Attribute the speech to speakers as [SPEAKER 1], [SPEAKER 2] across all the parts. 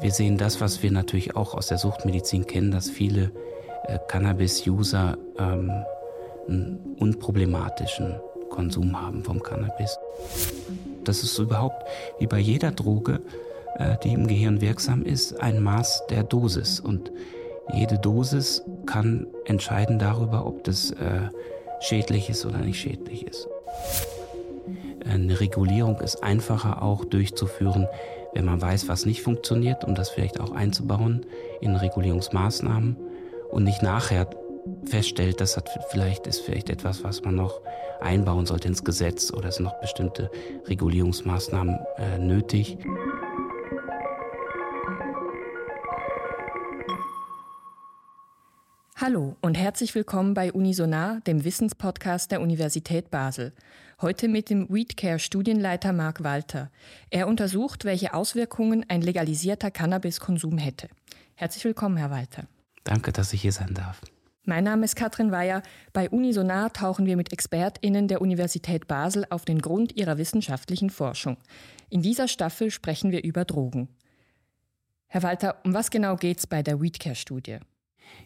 [SPEAKER 1] wir sehen das, was wir natürlich auch aus der Suchtmedizin kennen, dass viele äh, Cannabis-User ähm, einen unproblematischen Konsum haben vom Cannabis. Das ist überhaupt wie bei jeder Droge, äh, die im Gehirn wirksam ist, ein Maß der Dosis. Und jede Dosis kann entscheiden darüber, ob das äh, schädlich ist oder nicht schädlich ist. Eine Regulierung ist einfacher auch durchzuführen, wenn man weiß, was nicht funktioniert, um das vielleicht auch einzubauen in Regulierungsmaßnahmen und nicht nachher feststellt, das hat vielleicht, ist vielleicht etwas, was man noch einbauen sollte ins Gesetz oder es sind noch bestimmte Regulierungsmaßnahmen äh, nötig.
[SPEAKER 2] Hallo und herzlich willkommen bei Unisonar, dem Wissenspodcast der Universität Basel. Heute mit dem WeedCare Studienleiter Marc Walter. Er untersucht, welche Auswirkungen ein legalisierter Cannabiskonsum hätte. Herzlich willkommen, Herr Walter.
[SPEAKER 1] Danke, dass ich hier sein darf.
[SPEAKER 2] Mein Name ist Katrin Weyer. Bei Unisonar tauchen wir mit ExpertInnen der Universität Basel auf den Grund ihrer wissenschaftlichen Forschung. In dieser Staffel sprechen wir über Drogen. Herr Walter, um was genau geht es bei der WeedCare-Studie?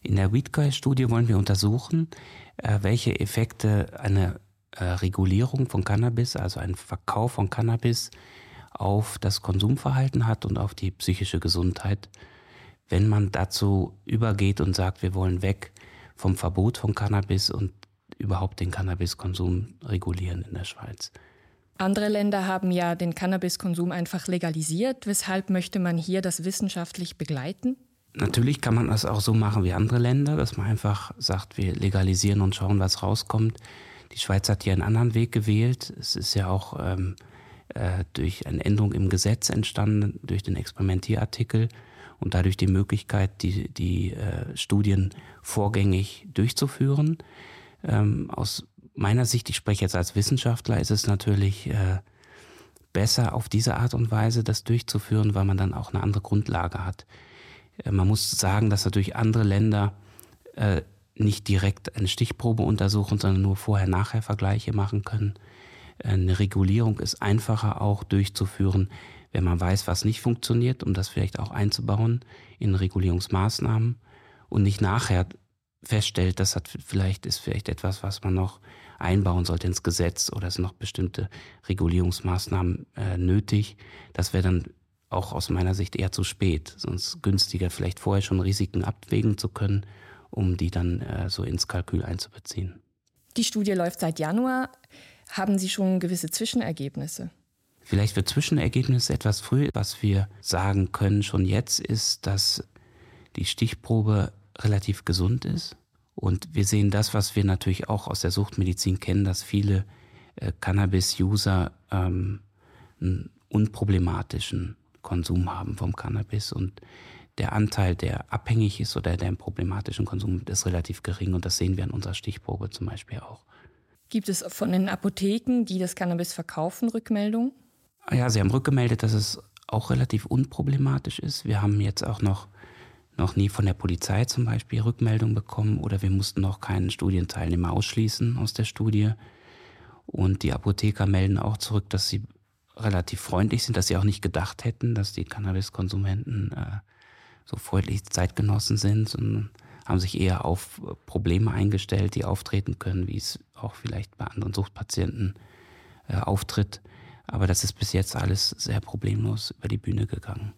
[SPEAKER 1] In der Weedguy-Studie wollen wir untersuchen, äh, welche Effekte eine äh, Regulierung von Cannabis, also ein Verkauf von Cannabis, auf das Konsumverhalten hat und auf die psychische Gesundheit, wenn man dazu übergeht und sagt, wir wollen weg vom Verbot von Cannabis und überhaupt den Cannabiskonsum regulieren in der Schweiz.
[SPEAKER 2] Andere Länder haben ja den Cannabiskonsum einfach legalisiert. Weshalb möchte man hier das wissenschaftlich begleiten?
[SPEAKER 1] Natürlich kann man das auch so machen wie andere Länder, dass man einfach sagt, wir legalisieren und schauen, was rauskommt. Die Schweiz hat hier einen anderen Weg gewählt. Es ist ja auch ähm, äh, durch eine Änderung im Gesetz entstanden, durch den Experimentierartikel und dadurch die Möglichkeit, die, die äh, Studien vorgängig durchzuführen. Ähm, aus meiner Sicht, ich spreche jetzt als Wissenschaftler, ist es natürlich äh, besser, auf diese Art und Weise das durchzuführen, weil man dann auch eine andere Grundlage hat. Äh, man muss sagen, dass natürlich andere Länder äh, nicht direkt eine Stichprobe untersuchen, sondern nur Vorher-Nachher-Vergleiche machen können. Eine Regulierung ist einfacher auch durchzuführen, wenn man weiß, was nicht funktioniert, um das vielleicht auch einzubauen in Regulierungsmaßnahmen und nicht nachher feststellt, das hat vielleicht ist vielleicht etwas, was man noch einbauen sollte ins Gesetz oder es sind noch bestimmte Regulierungsmaßnahmen äh, nötig. Das wäre dann auch aus meiner Sicht eher zu spät. Sonst günstiger, vielleicht vorher schon Risiken abwägen zu können, um die dann äh, so ins Kalkül einzubeziehen.
[SPEAKER 2] Die Studie läuft seit Januar. Haben Sie schon gewisse Zwischenergebnisse?
[SPEAKER 1] Vielleicht für Zwischenergebnisse etwas früh. Was wir sagen können schon jetzt ist, dass die Stichprobe relativ gesund ist. Und wir sehen das, was wir natürlich auch aus der Suchtmedizin kennen, dass viele äh, Cannabis-User ähm, einen unproblematischen Konsum haben vom Cannabis und der Anteil, der abhängig ist oder der im problematischen Konsum ist relativ gering und das sehen wir in unserer Stichprobe zum Beispiel auch.
[SPEAKER 2] Gibt es von den Apotheken, die das Cannabis verkaufen, Rückmeldungen?
[SPEAKER 1] Ja, sie haben rückgemeldet, dass es auch relativ unproblematisch ist. Wir haben jetzt auch noch, noch nie von der Polizei zum Beispiel Rückmeldung bekommen oder wir mussten noch keinen Studienteilnehmer ausschließen aus der Studie. Und die Apotheker melden auch zurück, dass sie relativ freundlich sind, dass sie auch nicht gedacht hätten, dass die Cannabiskonsumenten äh, so freundlich Zeitgenossen sind und haben sich eher auf Probleme eingestellt, die auftreten können, wie es auch vielleicht bei anderen Suchtpatienten äh, auftritt. Aber das ist bis jetzt alles sehr problemlos über die Bühne gegangen.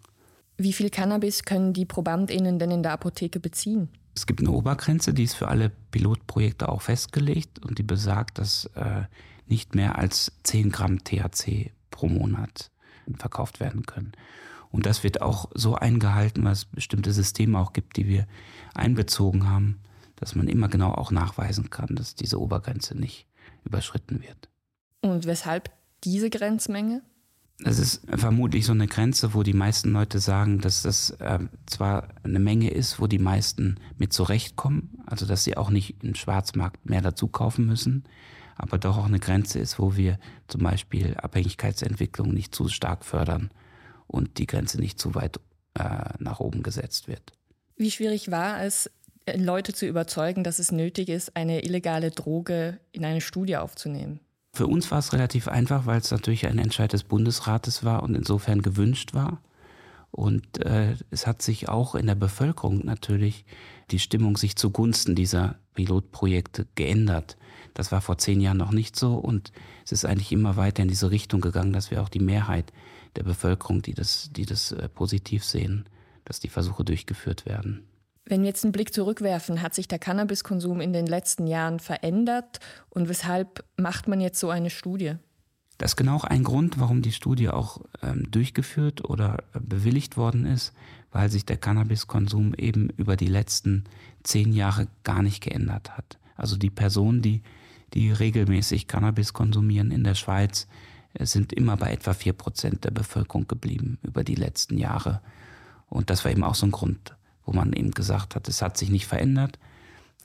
[SPEAKER 2] Wie viel Cannabis können die ProbandInnen denn in der Apotheke beziehen?
[SPEAKER 1] Es gibt eine Obergrenze, die ist für alle Pilotprojekte auch festgelegt und die besagt, dass äh, nicht mehr als 10 Gramm THC pro Monat verkauft werden können. Und das wird auch so eingehalten, weil es bestimmte Systeme auch gibt, die wir einbezogen haben, dass man immer genau auch nachweisen kann, dass diese Obergrenze nicht überschritten wird.
[SPEAKER 2] Und weshalb diese Grenzmenge?
[SPEAKER 1] Das ist vermutlich so eine Grenze, wo die meisten Leute sagen, dass das äh, zwar eine Menge ist, wo die meisten mit zurechtkommen, also dass sie auch nicht im Schwarzmarkt mehr dazu kaufen müssen, aber doch auch eine Grenze ist, wo wir zum Beispiel Abhängigkeitsentwicklung nicht zu stark fördern und die Grenze nicht zu weit äh, nach oben gesetzt wird.
[SPEAKER 2] Wie schwierig war es, äh, Leute zu überzeugen, dass es nötig ist, eine illegale Droge in eine Studie aufzunehmen?
[SPEAKER 1] Für uns war es relativ einfach, weil es natürlich ein Entscheid des Bundesrates war und insofern gewünscht war. Und äh, es hat sich auch in der Bevölkerung natürlich die Stimmung sich zugunsten dieser Pilotprojekte geändert. Das war vor zehn Jahren noch nicht so und es ist eigentlich immer weiter in diese Richtung gegangen, dass wir auch die Mehrheit der Bevölkerung, die das, die das äh, positiv sehen, dass die Versuche durchgeführt werden.
[SPEAKER 2] Wenn wir jetzt einen Blick zurückwerfen, hat sich der Cannabiskonsum in den letzten Jahren verändert und weshalb macht man jetzt so eine Studie?
[SPEAKER 1] Das ist genau ein Grund, warum die Studie auch ähm, durchgeführt oder äh, bewilligt worden ist, weil sich der Cannabiskonsum eben über die letzten zehn Jahre gar nicht geändert hat. Also die Personen, die, die regelmäßig Cannabis konsumieren in der Schweiz, äh, sind immer bei etwa vier Prozent der Bevölkerung geblieben über die letzten Jahre. Und das war eben auch so ein Grund, wo man eben gesagt hat, es hat sich nicht verändert.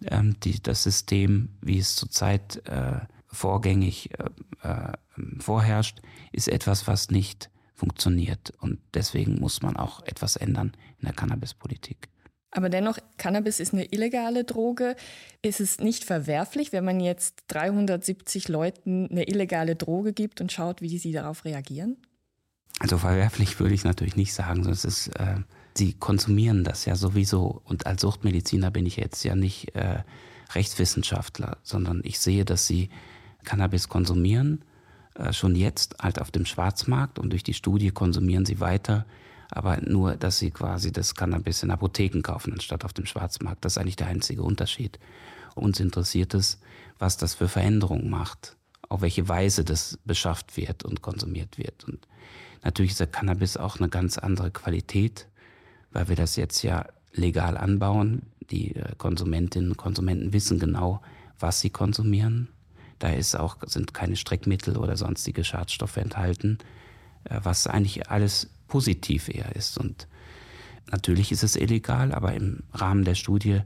[SPEAKER 1] Ähm, die, das System, wie es zurzeit äh, vorgängig äh, äh, vorherrscht, ist etwas, was nicht funktioniert. Und deswegen muss man auch etwas ändern in der Cannabispolitik.
[SPEAKER 2] Aber dennoch, Cannabis ist eine illegale Droge. Ist es nicht verwerflich, wenn man jetzt 370 Leuten eine illegale Droge gibt und schaut, wie sie darauf reagieren?
[SPEAKER 1] Also verwerflich würde ich natürlich nicht sagen, sondern es ist, äh, sie konsumieren das ja sowieso. Und als Suchtmediziner bin ich jetzt ja nicht äh, Rechtswissenschaftler, sondern ich sehe, dass sie Cannabis konsumieren, äh, schon jetzt halt auf dem Schwarzmarkt und durch die Studie konsumieren sie weiter, aber nur, dass sie quasi das Cannabis in Apotheken kaufen, anstatt auf dem Schwarzmarkt. Das ist eigentlich der einzige Unterschied. Uns interessiert es, was das für Veränderungen macht, auf welche Weise das beschafft wird und konsumiert wird. Und natürlich ist der Cannabis auch eine ganz andere Qualität, weil wir das jetzt ja legal anbauen. Die äh, Konsumentinnen und Konsumenten wissen genau, was sie konsumieren da ist auch, sind keine Streckmittel oder sonstige Schadstoffe enthalten, äh, was eigentlich alles positiv eher ist. Und natürlich ist es illegal, aber im Rahmen der Studie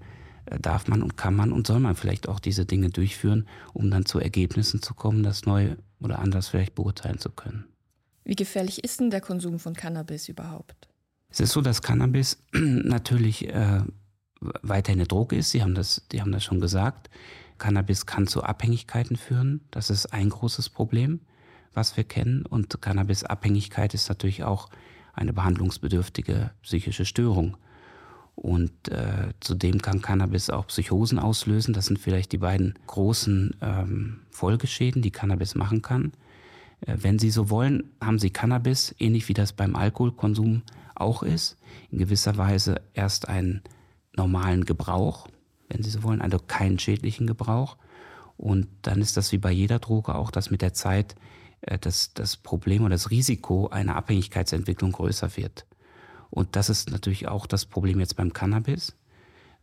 [SPEAKER 1] äh, darf man und kann man und soll man vielleicht auch diese Dinge durchführen, um dann zu Ergebnissen zu kommen, das neu oder anders vielleicht beurteilen zu können.
[SPEAKER 2] Wie gefährlich ist denn der Konsum von Cannabis überhaupt?
[SPEAKER 1] Es ist so, dass Cannabis natürlich äh, weiter eine Droge ist. Sie haben das, die haben das schon gesagt. Cannabis kann zu Abhängigkeiten führen. Das ist ein großes Problem, was wir kennen. Und Cannabisabhängigkeit ist natürlich auch eine behandlungsbedürftige psychische Störung. Und äh, zudem kann Cannabis auch Psychosen auslösen. Das sind vielleicht die beiden großen ähm, Folgeschäden, die Cannabis machen kann. Äh, wenn Sie so wollen, haben Sie Cannabis, ähnlich wie das beim Alkoholkonsum auch ist, in gewisser Weise erst einen normalen Gebrauch, wenn Sie so wollen, also keinen schädlichen Gebrauch. Und dann ist das wie bei jeder Droge auch, dass mit der Zeit äh, das, das Problem oder das Risiko einer Abhängigkeitsentwicklung größer wird. Und das ist natürlich auch das Problem jetzt beim Cannabis,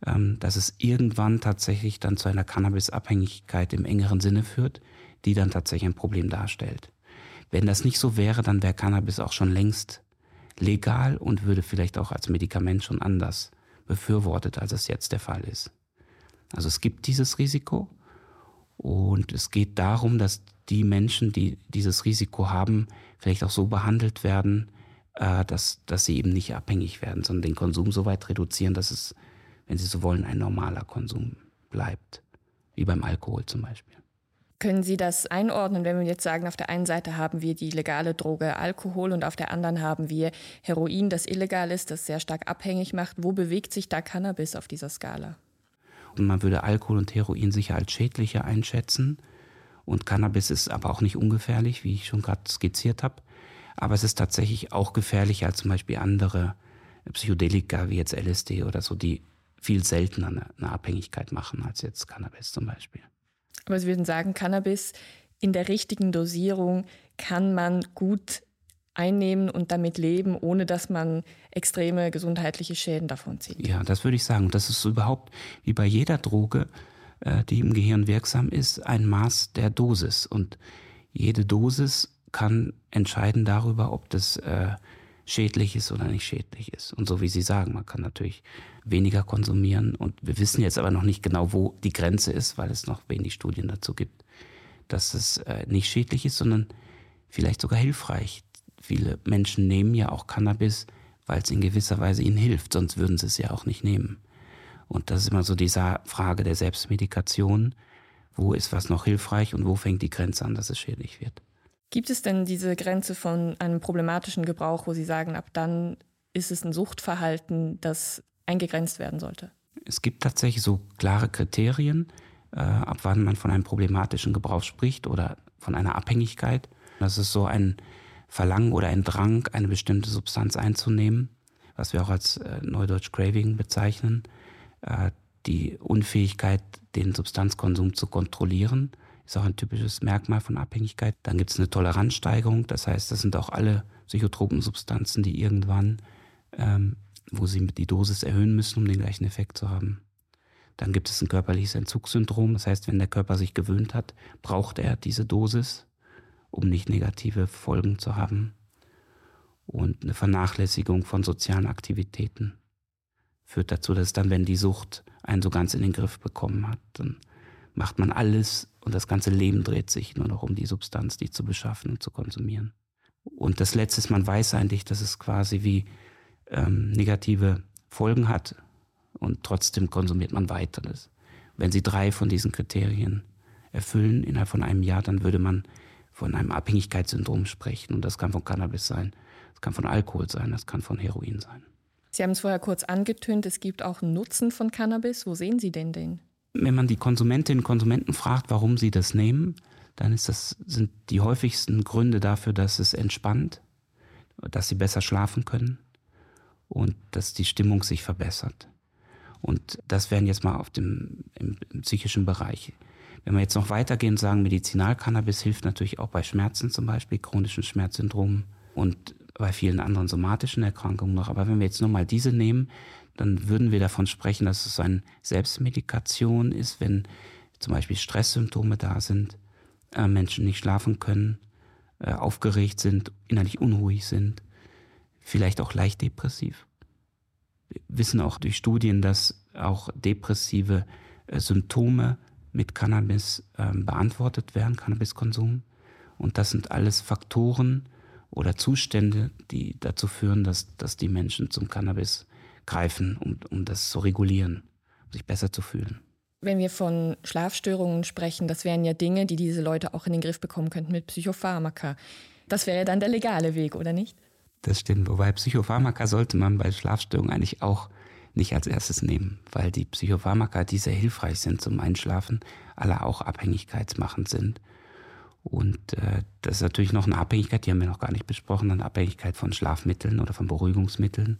[SPEAKER 1] ähm, dass es irgendwann tatsächlich dann zu einer Cannabisabhängigkeit im engeren Sinne führt, die dann tatsächlich ein Problem darstellt. Wenn das nicht so wäre, dann wäre Cannabis auch schon längst legal und würde vielleicht auch als Medikament schon anders befürwortet, als es jetzt der Fall ist. Also es gibt dieses Risiko und es geht darum, dass die Menschen, die dieses Risiko haben, vielleicht auch so behandelt werden, äh, dass, dass sie eben nicht abhängig werden, sondern den Konsum so weit reduzieren, dass es, wenn sie so wollen, ein normaler Konsum bleibt, wie beim Alkohol zum Beispiel.
[SPEAKER 2] Können Sie das einordnen, wenn wir jetzt sagen, auf der einen Seite haben wir die legale Droge Alkohol und auf der anderen haben wir Heroin, das illegal ist, das sehr stark abhängig macht. Wo bewegt sich da Cannabis auf dieser Skala?
[SPEAKER 1] Und man würde Alkohol und Heroin sicher als schädlicher einschätzen. Und Cannabis ist aber auch nicht ungefährlich, wie ich schon gerade skizziert habe. Aber es ist tatsächlich auch gefährlicher als zum Beispiel andere Psychedelika wie jetzt LSD oder so, die viel seltener eine, eine Abhängigkeit machen als jetzt Cannabis zum Beispiel.
[SPEAKER 2] Aber Sie würden sagen, Cannabis in der richtigen Dosierung kann man gut einnehmen und damit leben, ohne dass man extreme gesundheitliche Schäden davon zieht.
[SPEAKER 1] Ja, das würde ich sagen. Das ist überhaupt wie bei jeder Droge, äh, die im Gehirn wirksam ist, ein Maß der Dosis. Und jede Dosis kann entscheiden darüber, ob das äh, schädlich ist oder nicht schädlich ist. Und so wie Sie sagen, man kann natürlich weniger konsumieren. Und wir wissen jetzt aber noch nicht genau, wo die Grenze ist, weil es noch wenig Studien dazu gibt, dass es äh, nicht schädlich ist, sondern vielleicht sogar hilfreich Viele Menschen nehmen ja auch Cannabis, weil es in gewisser Weise ihnen hilft, sonst würden sie es ja auch nicht nehmen. Und das ist immer so diese Frage der Selbstmedikation. Wo ist was noch hilfreich und wo fängt die Grenze an, dass es schädlich wird?
[SPEAKER 2] Gibt es denn diese Grenze von einem problematischen Gebrauch, wo Sie sagen, ab dann ist es ein Suchtverhalten, das eingegrenzt werden sollte?
[SPEAKER 1] Es gibt tatsächlich so klare Kriterien, äh, ab wann man von einem problematischen Gebrauch spricht oder von einer Abhängigkeit. Das ist so ein Verlangen oder ein Drang, eine bestimmte Substanz einzunehmen, was wir auch als äh, Neudeutsch Craving bezeichnen. Äh, die Unfähigkeit, den Substanzkonsum zu kontrollieren, ist auch ein typisches Merkmal von Abhängigkeit. Dann gibt es eine Toleranzsteigerung, das heißt, das sind auch alle psychotropen Substanzen, die irgendwann, ähm, wo sie die Dosis erhöhen müssen, um den gleichen Effekt zu haben. Dann gibt es ein körperliches Entzugssyndrom, das heißt, wenn der Körper sich gewöhnt hat, braucht er diese Dosis, um nicht negative Folgen zu haben. Und eine Vernachlässigung von sozialen Aktivitäten führt dazu, dass dann, wenn die Sucht einen so ganz in den Griff bekommen hat, dann macht man alles und das ganze Leben dreht sich nur noch um die Substanz, die zu beschaffen und zu konsumieren. Und das Letzte ist, man weiß eigentlich, dass es quasi wie ähm, negative Folgen hat und trotzdem konsumiert man weiteres. Wenn Sie drei von diesen Kriterien erfüllen innerhalb von einem Jahr, dann würde man von einem Abhängigkeitssyndrom sprechen. Und das kann von Cannabis sein, das kann von Alkohol sein, das kann von Heroin sein.
[SPEAKER 2] Sie haben es vorher kurz angetönt, es gibt auch einen Nutzen von Cannabis. Wo sehen Sie denn den?
[SPEAKER 1] Wenn man die Konsumentinnen und Konsumenten fragt, warum sie das nehmen, dann das, sind die häufigsten Gründe dafür, dass es entspannt, dass sie besser schlafen können und dass die Stimmung sich verbessert. Und das wären jetzt mal auf dem im, im psychischen Bereich. Wenn wir jetzt noch weitergehen und sagen, Medizinalcannabis hilft natürlich auch bei Schmerzen zum Beispiel, chronischen Schmerzsyndromen und bei vielen anderen somatischen Erkrankungen noch. Aber wenn wir jetzt nur mal diese nehmen, dann würden wir davon sprechen, dass es eine Selbstmedikation ist, wenn zum Beispiel Stresssymptome da sind, äh, Menschen nicht schlafen können, äh, aufgeregt sind, innerlich unruhig sind, vielleicht auch leicht depressiv. Wir wissen auch durch Studien, dass auch depressive äh, Symptome mit Cannabis ähm, beantwortet werden, Cannabiskonsum. Und das sind alles Faktoren, oder Zustände, die dazu führen, dass, dass die Menschen zum Cannabis greifen, um, um das zu regulieren, um sich besser zu fühlen.
[SPEAKER 2] Wenn wir von Schlafstörungen sprechen, das wären ja Dinge, die diese Leute auch in den Griff bekommen könnten mit Psychopharmaka. Das wäre dann der legale Weg, oder nicht?
[SPEAKER 1] Das stimmt. Wobei Psychopharmaka sollte man bei Schlafstörungen eigentlich auch nicht als erstes nehmen, weil die Psychopharmaka, die sehr hilfreich sind zum Einschlafen, alle auch abhängigkeitsmachend sind. Und äh, das ist natürlich noch eine Abhängigkeit, die haben wir noch gar nicht besprochen, eine Abhängigkeit von Schlafmitteln oder von Beruhigungsmitteln,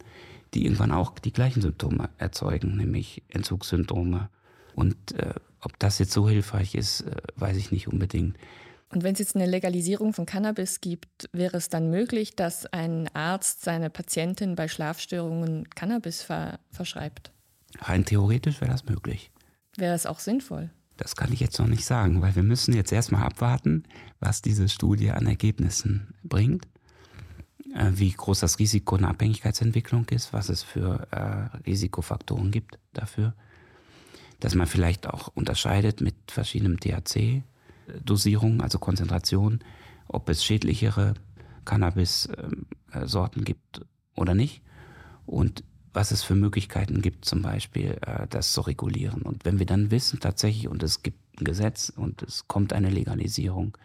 [SPEAKER 1] die irgendwann auch die gleichen Symptome erzeugen, nämlich Entzugssyndrome. Und äh, ob das jetzt so hilfreich ist, äh, weiß ich nicht unbedingt.
[SPEAKER 2] Und wenn es jetzt eine Legalisierung von Cannabis gibt, wäre es dann möglich, dass ein Arzt seine Patientin bei Schlafstörungen Cannabis ver verschreibt?
[SPEAKER 1] Rein theoretisch wäre das möglich.
[SPEAKER 2] Wäre es auch sinnvoll?
[SPEAKER 1] Das kann ich jetzt noch nicht sagen, weil wir müssen jetzt erstmal abwarten, was diese Studie an Ergebnissen bringt, äh, wie groß das Risiko einer Abhängigkeitsentwicklung ist, was es für äh, Risikofaktoren gibt dafür, dass man vielleicht auch unterscheidet mit verschiedenen THC-Dosierungen, also Konzentration, ob es schädlichere Cannabis-Sorten gibt oder nicht. Und was es für Möglichkeiten gibt, zum Beispiel äh, das zu regulieren. Und wenn wir dann wissen tatsächlich, und es gibt ein Gesetz und es kommt eine Legalisierung,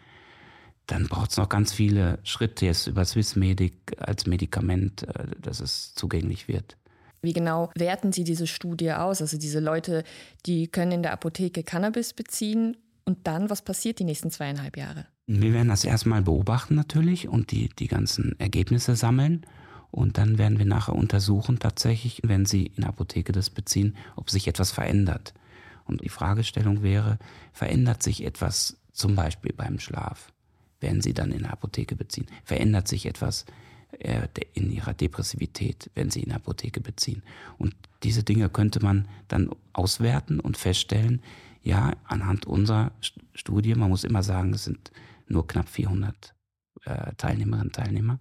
[SPEAKER 1] dann braucht es noch ganz viele Schritte jetzt über Swissmedic als Medikament, äh, dass es zugänglich wird.
[SPEAKER 2] Wie genau werten Sie diese Studie aus? Also diese Leute, die können in der Apotheke Cannabis beziehen und dann, was passiert die nächsten zweieinhalb Jahre?
[SPEAKER 1] Wir werden das erstmal beobachten natürlich und die, die ganzen Ergebnisse sammeln. Und dann werden wir nachher untersuchen, tatsächlich, wenn Sie in der Apotheke das beziehen, ob sich etwas verändert. Und die Fragestellung wäre, verändert sich etwas zum Beispiel beim Schlaf, wenn Sie dann in der Apotheke beziehen? Verändert sich etwas äh, in Ihrer Depressivität, wenn Sie in der Apotheke beziehen? Und diese Dinge könnte man dann auswerten und feststellen, ja, anhand unserer Studie, man muss immer sagen, es sind nur knapp 400 äh, Teilnehmerinnen und Teilnehmer,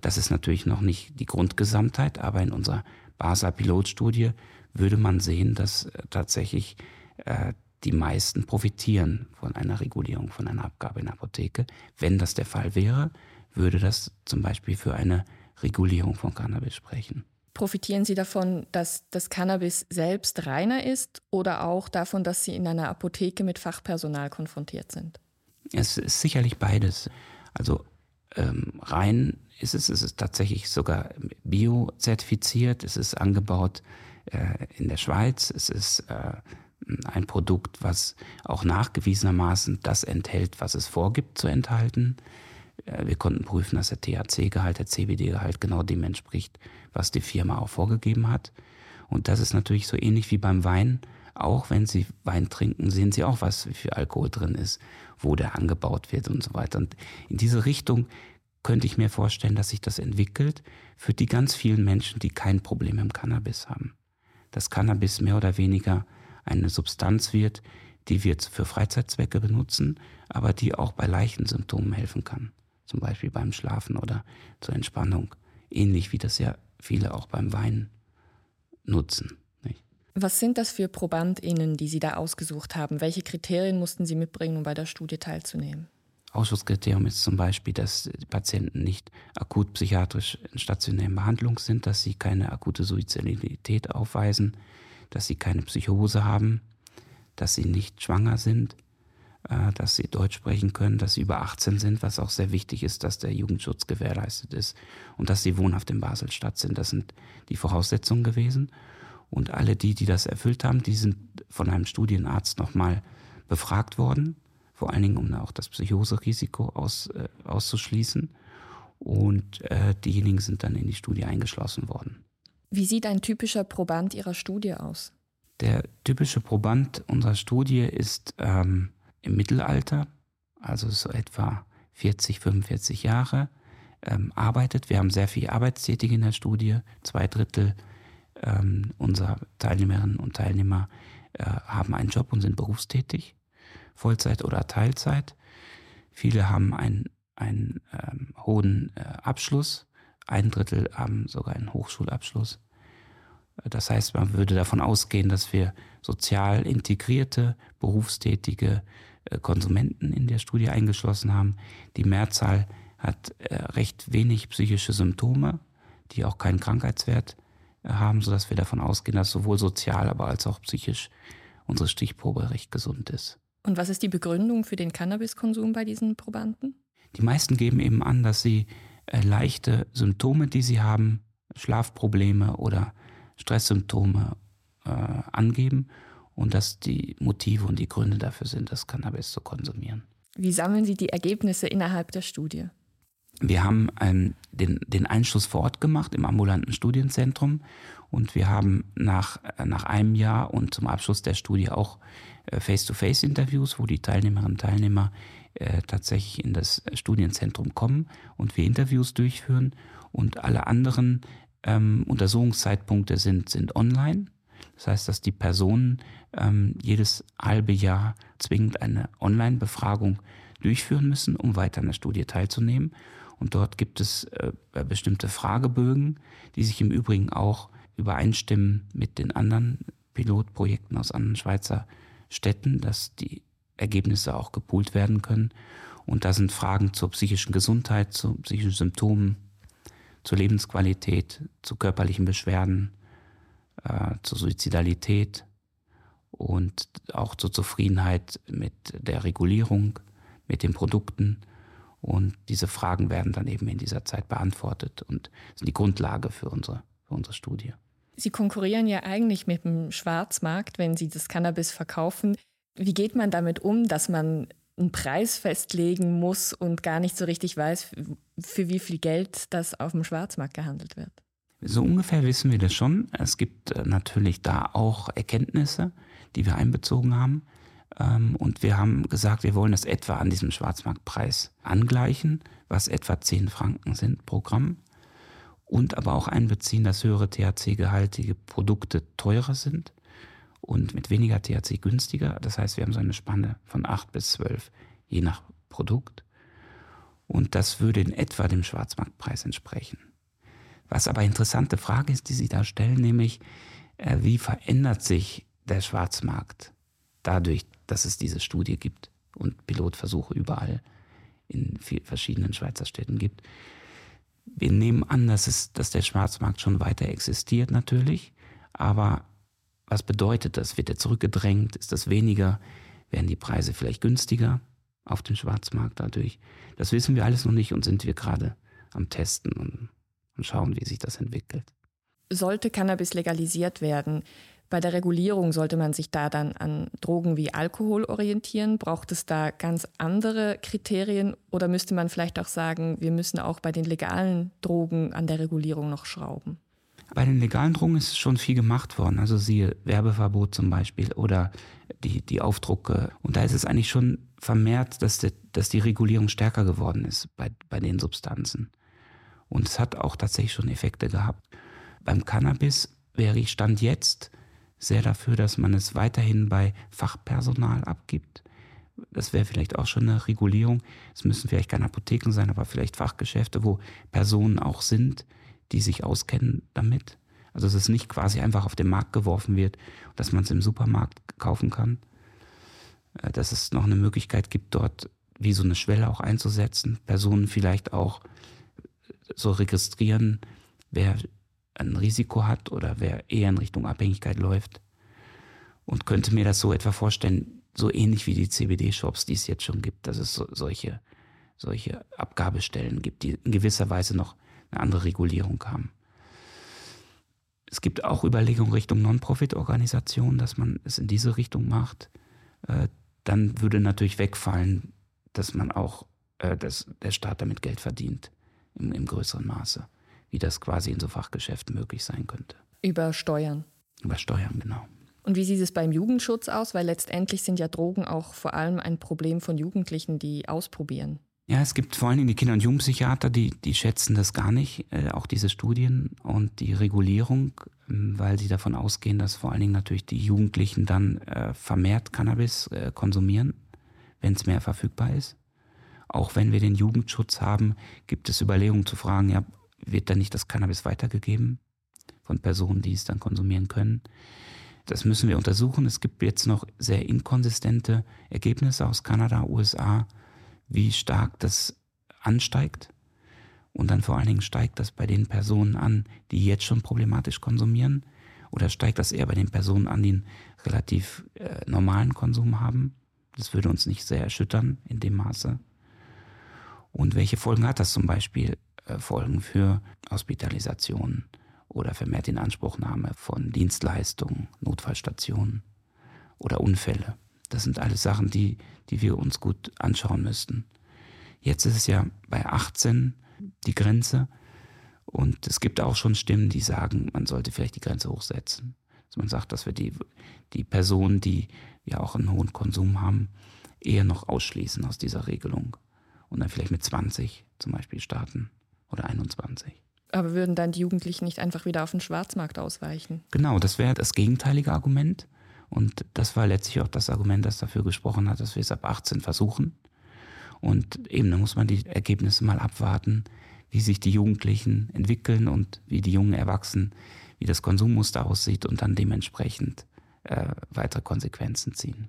[SPEAKER 1] das ist natürlich noch nicht die Grundgesamtheit, aber in unserer Basler-Pilotstudie würde man sehen, dass äh, tatsächlich äh, die meisten profitieren von einer Regulierung, von einer Abgabe in der Apotheke. Wenn das der Fall wäre, würde das zum Beispiel für eine Regulierung von Cannabis sprechen.
[SPEAKER 2] Profitieren Sie davon, dass das Cannabis selbst reiner ist oder auch davon, dass Sie in einer Apotheke mit Fachpersonal konfrontiert sind?
[SPEAKER 1] Es ist sicherlich beides. Also ähm, rein ist es, es ist tatsächlich sogar biozertifiziert, es ist angebaut äh, in der Schweiz, es ist äh, ein Produkt, was auch nachgewiesenermaßen das enthält, was es vorgibt zu enthalten. Äh, wir konnten prüfen, dass der THC-Gehalt, der CBD-Gehalt genau dem entspricht, was die Firma auch vorgegeben hat. Und das ist natürlich so ähnlich wie beim Wein. Auch wenn Sie Wein trinken, sehen Sie auch, was viel Alkohol drin ist, wo der angebaut wird und so weiter. Und in diese Richtung könnte ich mir vorstellen, dass sich das entwickelt für die ganz vielen Menschen, die kein Problem im Cannabis haben. Dass Cannabis mehr oder weniger eine Substanz wird, die wir für Freizeitzwecke benutzen, aber die auch bei leichten Symptomen helfen kann. Zum Beispiel beim Schlafen oder zur Entspannung. Ähnlich wie das ja viele auch beim Weinen nutzen. Nicht?
[SPEAKER 2] Was sind das für ProbandInnen, die Sie da ausgesucht haben? Welche Kriterien mussten Sie mitbringen, um bei der Studie teilzunehmen?
[SPEAKER 1] Ausschusskriterium ist zum Beispiel, dass die Patienten nicht akut psychiatrisch in stationären Behandlung sind, dass sie keine akute Suizidalität aufweisen, dass sie keine Psychose haben, dass sie nicht schwanger sind, dass sie Deutsch sprechen können, dass sie über 18 sind, was auch sehr wichtig ist, dass der Jugendschutz gewährleistet ist und dass sie wohnhaft in Basel-Stadt sind. Das sind die Voraussetzungen gewesen. Und alle die, die das erfüllt haben, die sind von einem Studienarzt nochmal befragt worden, vor allen Dingen, um auch das Psychoserisiko aus, äh, auszuschließen. Und äh, diejenigen sind dann in die Studie eingeschlossen worden.
[SPEAKER 2] Wie sieht ein typischer Proband Ihrer Studie aus?
[SPEAKER 1] Der typische Proband unserer Studie ist ähm, im Mittelalter, also so etwa 40, 45 Jahre, ähm, arbeitet. Wir haben sehr viele Arbeitstätige in der Studie. Zwei Drittel ähm, unserer Teilnehmerinnen und Teilnehmer äh, haben einen Job und sind berufstätig, Vollzeit oder Teilzeit. Viele haben einen, einen ähm, hohen äh, Abschluss. Ein Drittel haben sogar einen Hochschulabschluss. Das heißt, man würde davon ausgehen, dass wir sozial integrierte, berufstätige Konsumenten in der Studie eingeschlossen haben. Die Mehrzahl hat äh, recht wenig psychische Symptome, die auch keinen Krankheitswert äh, haben, sodass wir davon ausgehen, dass sowohl sozial, aber als auch psychisch unsere Stichprobe recht gesund ist.
[SPEAKER 2] Und was ist die Begründung für den Cannabiskonsum bei diesen Probanden?
[SPEAKER 1] Die meisten geben eben an, dass sie leichte Symptome, die sie haben, Schlafprobleme oder Stresssymptome äh, angeben und dass die Motive und die Gründe dafür sind, das Cannabis zu konsumieren.
[SPEAKER 2] Wie sammeln Sie die Ergebnisse innerhalb der Studie?
[SPEAKER 1] Wir haben ähm, den, den Einschluss vor Ort gemacht im ambulanten Studienzentrum und wir haben nach, äh, nach einem Jahr und zum Abschluss der Studie auch äh, Face-to-Face-Interviews, wo die Teilnehmerinnen und Teilnehmer äh, tatsächlich in das Studienzentrum kommen und wir Interviews durchführen und alle anderen ähm, Untersuchungszeitpunkte sind, sind online. Das heißt, dass die Personen ähm, jedes halbe Jahr zwingend eine Online-Befragung durchführen müssen, um weiter an der Studie teilzunehmen. Und dort gibt es äh, bestimmte Fragebögen, die sich im Übrigen auch übereinstimmen mit den anderen Pilotprojekten aus anderen Schweizer Städten, dass die Ergebnisse auch gepoolt werden können. Und da sind Fragen zur psychischen Gesundheit, zu psychischen Symptomen, zur Lebensqualität, zu körperlichen Beschwerden, äh, zur Suizidalität und auch zur Zufriedenheit mit der Regulierung, mit den Produkten. Und diese Fragen werden dann eben in dieser Zeit beantwortet und sind die Grundlage für unsere, für unsere Studie.
[SPEAKER 2] Sie konkurrieren ja eigentlich mit dem Schwarzmarkt, wenn Sie das Cannabis verkaufen. Wie geht man damit um, dass man einen Preis festlegen muss und gar nicht so richtig weiß, für wie viel Geld das auf dem Schwarzmarkt gehandelt wird.
[SPEAKER 1] So ungefähr wissen wir das schon. Es gibt äh, natürlich da auch Erkenntnisse, die wir einbezogen haben. Ähm, und wir haben gesagt, wir wollen das etwa an diesem Schwarzmarktpreis angleichen, was etwa 10 Franken sind pro Gramm. Und aber auch einbeziehen, dass höhere THC-gehaltige Produkte teurer sind und mit weniger THC günstiger. Das heißt, wir haben so eine Spanne von 8 bis 12, je nach Produkt. Und das würde in etwa dem Schwarzmarktpreis entsprechen. Was aber interessante Frage ist, die Sie da stellen, nämlich, äh, wie verändert sich der Schwarzmarkt dadurch, dass es diese Studie gibt und Pilotversuche überall in verschiedenen Schweizer Städten gibt. Wir nehmen an, dass, es, dass der Schwarzmarkt schon weiter existiert natürlich, aber was bedeutet das? Wird er zurückgedrängt? Ist das weniger? Werden die Preise vielleicht günstiger auf dem Schwarzmarkt dadurch? Das wissen wir alles noch nicht und sind wir gerade am Testen und, und schauen, wie sich das entwickelt.
[SPEAKER 2] Sollte Cannabis legalisiert werden, bei der Regulierung sollte man sich da dann an Drogen wie Alkohol orientieren? Braucht es da ganz andere Kriterien oder müsste man vielleicht auch sagen, wir müssen auch bei den legalen Drogen an der Regulierung noch schrauben?
[SPEAKER 1] Bei den legalen Drogen ist schon viel gemacht worden. Also siehe Werbeverbot zum Beispiel oder die, die Aufdrucke. Und da ist es eigentlich schon vermehrt, dass, die, dass die Regulierung stärker geworden ist bei, bei den Substanzen. Und es hat auch tatsächlich schon Effekte gehabt. Beim Cannabis wäre ich Stand jetzt sehr dafür, dass man es weiterhin bei Fachpersonal abgibt. Das wäre vielleicht auch schon eine Regulierung. Es müssen vielleicht keine Apotheken sein, aber vielleicht Fachgeschäfte, wo Personen auch sind, die sich auskennen damit. Also dass es nicht quasi einfach auf den Markt geworfen wird, dass man es im Supermarkt kaufen kann. Äh, dass es noch eine Möglichkeit gibt, dort wie so eine Schwelle auch einzusetzen. Personen vielleicht auch so registrieren, wer ein Risiko hat oder wer eher in Richtung Abhängigkeit läuft. Und könnte mir das so etwa vorstellen, so ähnlich wie die CBD-Shops, die es jetzt schon gibt, dass es so, solche, solche Abgabestellen gibt, die in gewisser Weise noch eine andere Regulierung haben. Es gibt auch Überlegungen Richtung Non-Profit-Organisationen, dass man es in diese Richtung macht. Äh, dann würde natürlich wegfallen, dass man auch, äh, dass der Staat damit Geld verdient im, im größeren Maße wie das quasi in so Fachgeschäften möglich sein könnte.
[SPEAKER 2] Über Steuern.
[SPEAKER 1] Über Steuern, genau.
[SPEAKER 2] Und wie sieht es beim Jugendschutz aus? Weil letztendlich sind ja Drogen auch vor allem ein Problem von Jugendlichen, die ausprobieren.
[SPEAKER 1] Ja, es gibt vor allen Dingen die Kinder- und Jugendpsychiater, die, die schätzen das gar nicht, äh, auch diese Studien und die Regulierung, äh, weil sie davon ausgehen, dass vor allen Dingen natürlich die Jugendlichen dann äh, vermehrt Cannabis äh, konsumieren, wenn es mehr verfügbar ist. Auch wenn wir den Jugendschutz haben, gibt es Überlegungen zu fragen, ja, wird dann nicht das Cannabis weitergegeben von Personen, die es dann konsumieren können. Das müssen wir untersuchen. Es gibt jetzt noch sehr inkonsistente Ergebnisse aus Kanada, USA, wie stark das ansteigt. Und dann vor allen Dingen steigt das bei den Personen an, die jetzt schon problematisch konsumieren. Oder steigt das eher bei den Personen an, die einen relativ äh, normalen Konsum haben. Das würde uns nicht sehr erschüttern in dem Maße. Und welche Folgen hat das zum Beispiel äh, Folgen für Hospitalisationen oder vermehrt Inanspruchnahme von Dienstleistungen, Notfallstationen oder Unfälle. Das sind alles Sachen, die, die wir uns gut anschauen müssten. Jetzt ist es ja bei 18 die Grenze und es gibt auch schon Stimmen, die sagen, man sollte vielleicht die Grenze hochsetzen. Dass man sagt, dass wir die, die Personen, die ja auch einen hohen Konsum haben, eher noch ausschließen aus dieser Regelung und dann vielleicht mit 20 zum Beispiel starten oder 21.
[SPEAKER 2] Aber würden dann die Jugendlichen nicht einfach wieder auf den Schwarzmarkt ausweichen?
[SPEAKER 1] Genau, das wäre das gegenteilige Argument. Und das war letztlich auch das Argument, das dafür gesprochen hat, dass wir es ab 18 versuchen. Und eben, da muss man die Ergebnisse mal abwarten, wie sich die Jugendlichen entwickeln und wie die jungen Erwachsenen, wie das Konsummuster aussieht und dann dementsprechend äh, weitere Konsequenzen ziehen.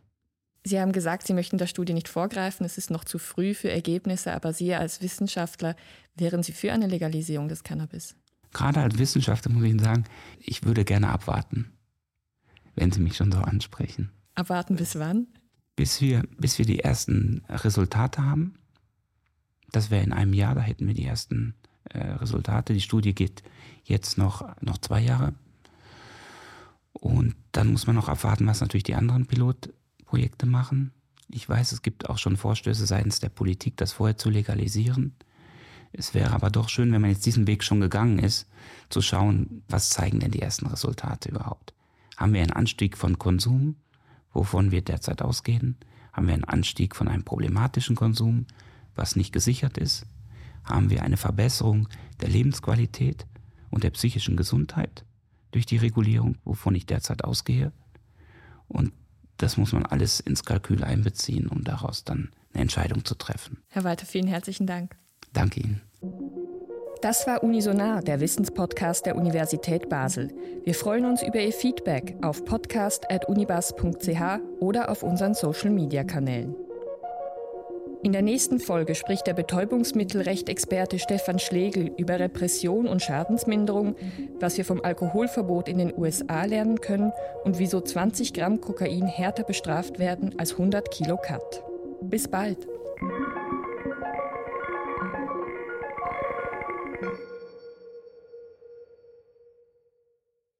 [SPEAKER 2] Sie haben gesagt, Sie möchten der Studie nicht vorgreifen, es ist noch zu früh für Ergebnisse, aber Sie als Wissenschaftler, wären Sie für eine Legalisierung des Cannabis?
[SPEAKER 1] Gerade als Wissenschaftler muss ich Ihnen sagen, ich würde gerne abwarten, wenn Sie mich schon so ansprechen.
[SPEAKER 2] Abwarten bis wann?
[SPEAKER 1] Bis wir, bis wir die ersten Resultate haben. Das wäre in einem Jahr, da hätten wir die ersten äh, Resultate. Die Studie geht jetzt noch, noch zwei Jahre. Und dann muss man noch abwarten, was natürlich die anderen Pilot Projekte machen. Ich weiß, es gibt auch schon Vorstöße seitens der Politik, das vorher zu legalisieren. Es wäre aber doch schön, wenn man jetzt diesen Weg schon gegangen ist, zu schauen, was zeigen denn die ersten Resultate überhaupt. Haben wir einen Anstieg von Konsum, wovon wir derzeit ausgehen? Haben wir einen Anstieg von einem problematischen Konsum, was nicht gesichert ist? Haben wir eine Verbesserung der Lebensqualität und der psychischen Gesundheit durch die Regulierung, wovon ich derzeit ausgehe? Und das muss man alles ins Kalkül einbeziehen, um daraus dann eine Entscheidung zu treffen.
[SPEAKER 2] Herr Walter, vielen herzlichen Dank.
[SPEAKER 1] Danke Ihnen.
[SPEAKER 2] Das war Unisonar, der Wissenspodcast der Universität Basel. Wir freuen uns über Ihr Feedback auf podcast.unibas.ch oder auf unseren Social-Media-Kanälen. In der nächsten Folge spricht der Betäubungsmittelrechtexperte Stefan Schlegel über Repression und Schadensminderung, was wir vom Alkoholverbot in den USA lernen können und wieso 20 Gramm Kokain härter bestraft werden als 100 Kilo Cut. Bis bald!